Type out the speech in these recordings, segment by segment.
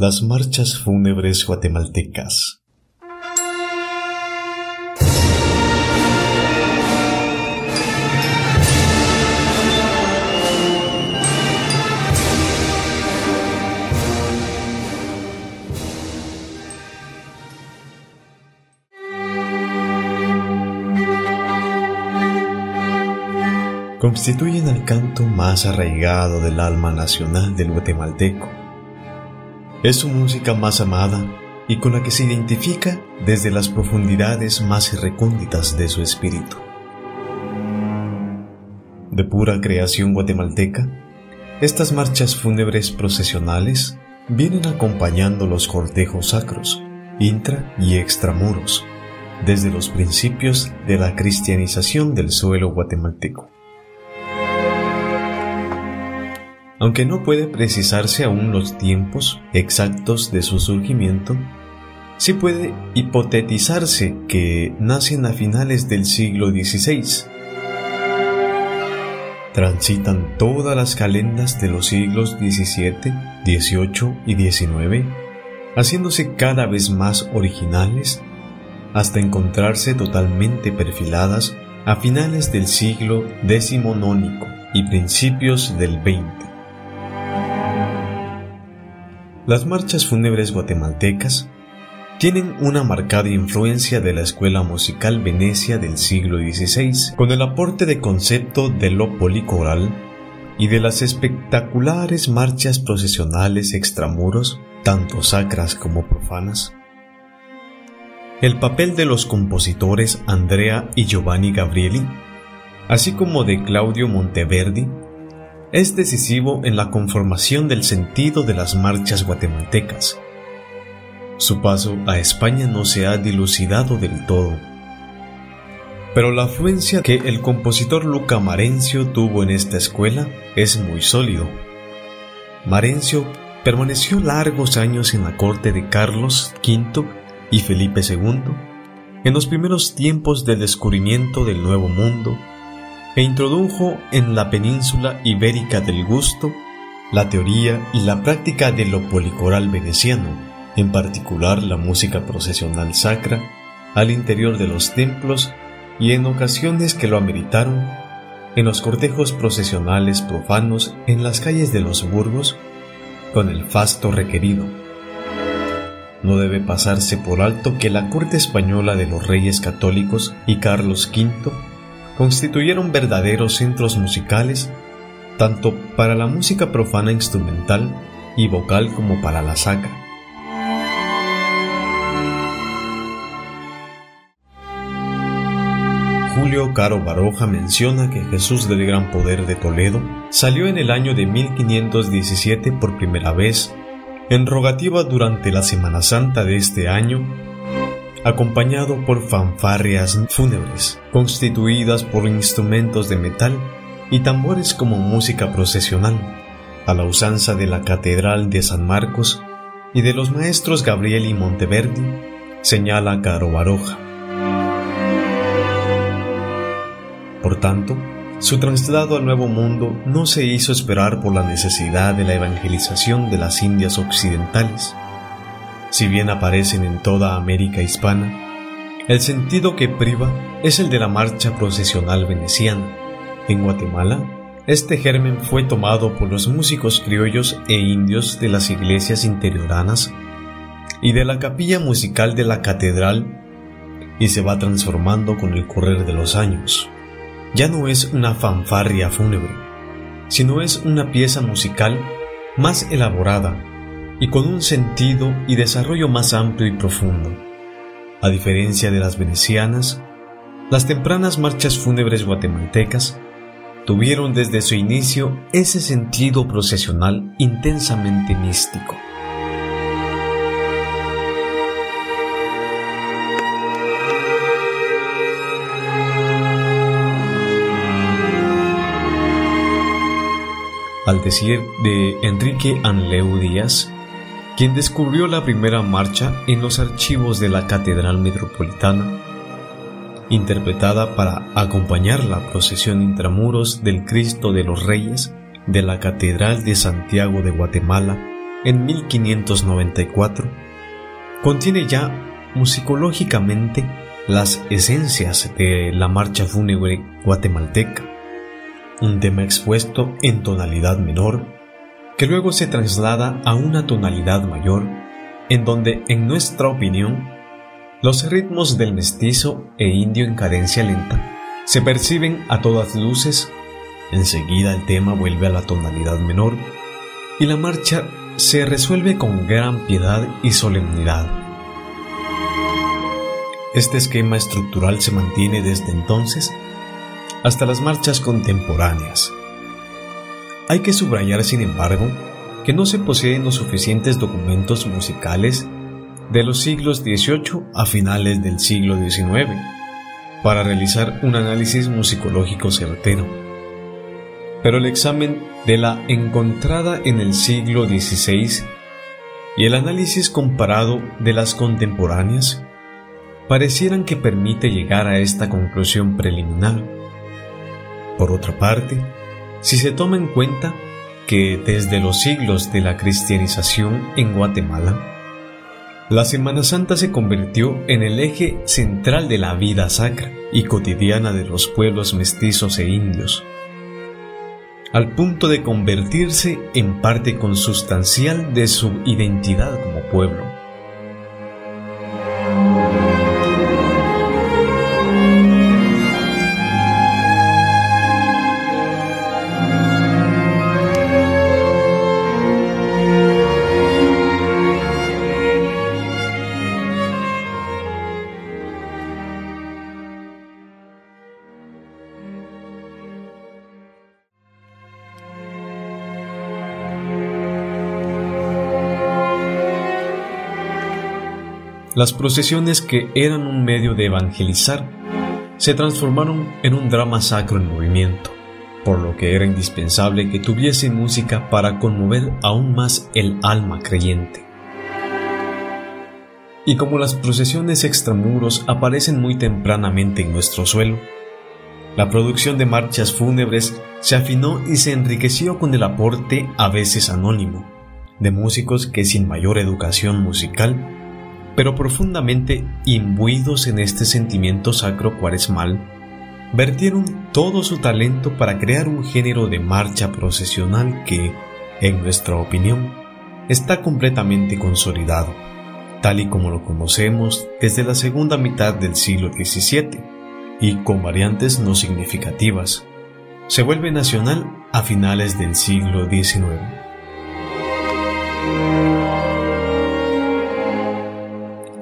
Las marchas fúnebres guatemaltecas. constituyen el canto más arraigado del alma nacional del guatemalteco es su música más amada y con la que se identifica desde las profundidades más recónditas de su espíritu. De pura creación guatemalteca, estas marchas fúnebres procesionales vienen acompañando los cortejos sacros, intra y extramuros, desde los principios de la cristianización del suelo guatemalteco. Aunque no puede precisarse aún los tiempos exactos de su surgimiento, sí puede hipotetizarse que nacen a finales del siglo XVI. Transitan todas las calendas de los siglos XVII, XVIII y XIX, haciéndose cada vez más originales hasta encontrarse totalmente perfiladas a finales del siglo XIX y principios del XX. Las marchas fúnebres guatemaltecas tienen una marcada influencia de la escuela musical venecia del siglo XVI, con el aporte de concepto de lo policoral y de las espectaculares marchas procesionales extramuros, tanto sacras como profanas. El papel de los compositores Andrea y Giovanni Gabrieli, así como de Claudio Monteverdi, es decisivo en la conformación del sentido de las marchas guatemaltecas. Su paso a España no se ha dilucidado del todo, pero la afluencia que el compositor Luca Marencio tuvo en esta escuela es muy sólido. Marencio permaneció largos años en la corte de Carlos V y Felipe II, en los primeros tiempos del descubrimiento del Nuevo Mundo e introdujo en la península ibérica del gusto la teoría y la práctica de lo policoral veneciano, en particular la música procesional sacra, al interior de los templos y en ocasiones que lo ameritaron, en los cortejos procesionales profanos en las calles de los burgos, con el fasto requerido. No debe pasarse por alto que la corte española de los reyes católicos y Carlos V constituyeron verdaderos centros musicales tanto para la música profana instrumental y vocal como para la sacra. Julio Caro Baroja menciona que Jesús del Gran Poder de Toledo salió en el año de 1517 por primera vez en rogativa durante la Semana Santa de este año acompañado por fanfarrias fúnebres, constituidas por instrumentos de metal y tambores como música procesional, a la usanza de la Catedral de San Marcos y de los maestros Gabriel y Monteverdi, señala Caro Baroja. Por tanto, su traslado al Nuevo Mundo no se hizo esperar por la necesidad de la evangelización de las Indias Occidentales, si bien aparecen en toda América hispana, el sentido que priva es el de la marcha procesional veneciana. En Guatemala, este germen fue tomado por los músicos criollos e indios de las iglesias interioranas y de la capilla musical de la catedral y se va transformando con el correr de los años. Ya no es una fanfarria fúnebre, sino es una pieza musical más elaborada y con un sentido y desarrollo más amplio y profundo. A diferencia de las venecianas, las tempranas marchas fúnebres guatemaltecas tuvieron desde su inicio ese sentido procesional intensamente místico. Al decir de Enrique Anleu Díaz, quien descubrió la primera marcha en los archivos de la Catedral Metropolitana, interpretada para acompañar la procesión intramuros del Cristo de los Reyes de la Catedral de Santiago de Guatemala en 1594, contiene ya musicológicamente las esencias de la marcha fúnebre guatemalteca, un tema expuesto en tonalidad menor que luego se traslada a una tonalidad mayor en donde, en nuestra opinión, los ritmos del mestizo e indio en cadencia lenta se perciben a todas luces, enseguida el tema vuelve a la tonalidad menor y la marcha se resuelve con gran piedad y solemnidad. Este esquema estructural se mantiene desde entonces hasta las marchas contemporáneas. Hay que subrayar, sin embargo, que no se poseen los suficientes documentos musicales de los siglos XVIII a finales del siglo XIX para realizar un análisis musicológico certero. Pero el examen de la encontrada en el siglo XVI y el análisis comparado de las contemporáneas parecieran que permite llegar a esta conclusión preliminar. Por otra parte, si se toma en cuenta que desde los siglos de la cristianización en Guatemala, la Semana Santa se convirtió en el eje central de la vida sacra y cotidiana de los pueblos mestizos e indios, al punto de convertirse en parte consustancial de su identidad como pueblo. Las procesiones que eran un medio de evangelizar se transformaron en un drama sacro en movimiento, por lo que era indispensable que tuviese música para conmover aún más el alma creyente. Y como las procesiones extramuros aparecen muy tempranamente en nuestro suelo, la producción de marchas fúnebres se afinó y se enriqueció con el aporte, a veces anónimo, de músicos que sin mayor educación musical pero profundamente imbuidos en este sentimiento sacro cuaresmal, vertieron todo su talento para crear un género de marcha procesional que, en nuestra opinión, está completamente consolidado, tal y como lo conocemos desde la segunda mitad del siglo XVII, y con variantes no significativas. Se vuelve nacional a finales del siglo XIX.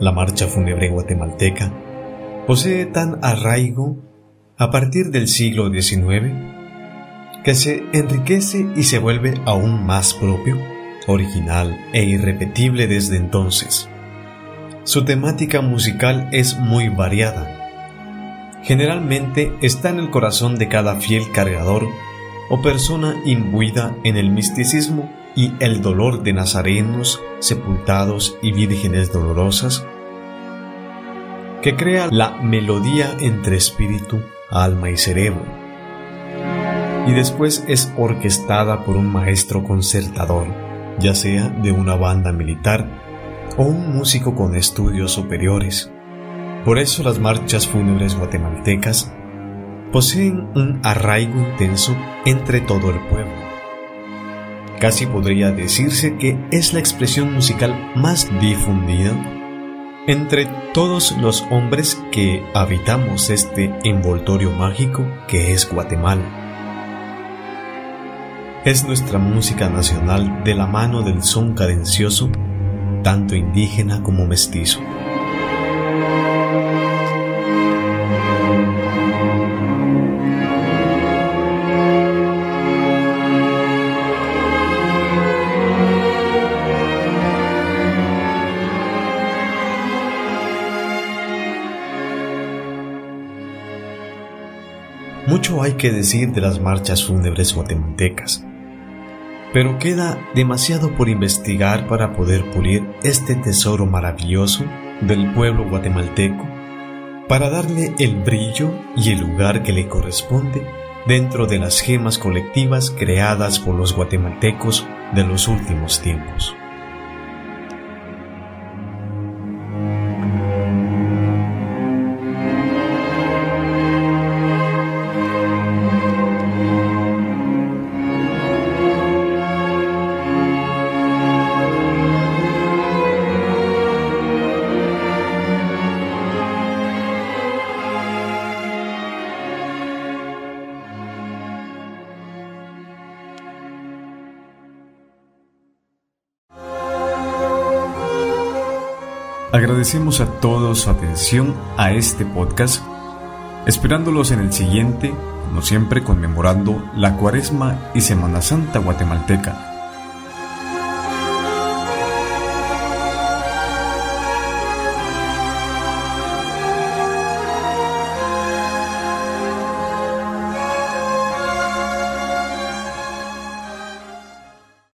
La marcha fúnebre guatemalteca posee tan arraigo a partir del siglo XIX que se enriquece y se vuelve aún más propio, original e irrepetible desde entonces. Su temática musical es muy variada. Generalmente está en el corazón de cada fiel cargador o persona imbuida en el misticismo y el dolor de nazarenos, sepultados y vírgenes dolorosas, que crea la melodía entre espíritu, alma y cerebro, y después es orquestada por un maestro concertador, ya sea de una banda militar o un músico con estudios superiores. Por eso las marchas fúnebres guatemaltecas poseen un arraigo intenso entre todo el pueblo Casi podría decirse que es la expresión musical más difundida entre todos los hombres que habitamos este envoltorio mágico que es Guatemala. Es nuestra música nacional de la mano del son cadencioso, tanto indígena como mestizo. Mucho hay que decir de las marchas fúnebres guatemaltecas, pero queda demasiado por investigar para poder pulir este tesoro maravilloso del pueblo guatemalteco, para darle el brillo y el lugar que le corresponde dentro de las gemas colectivas creadas por los guatemaltecos de los últimos tiempos. Agradecemos a todos su atención a este podcast, esperándolos en el siguiente, como siempre conmemorando la Cuaresma y Semana Santa guatemalteca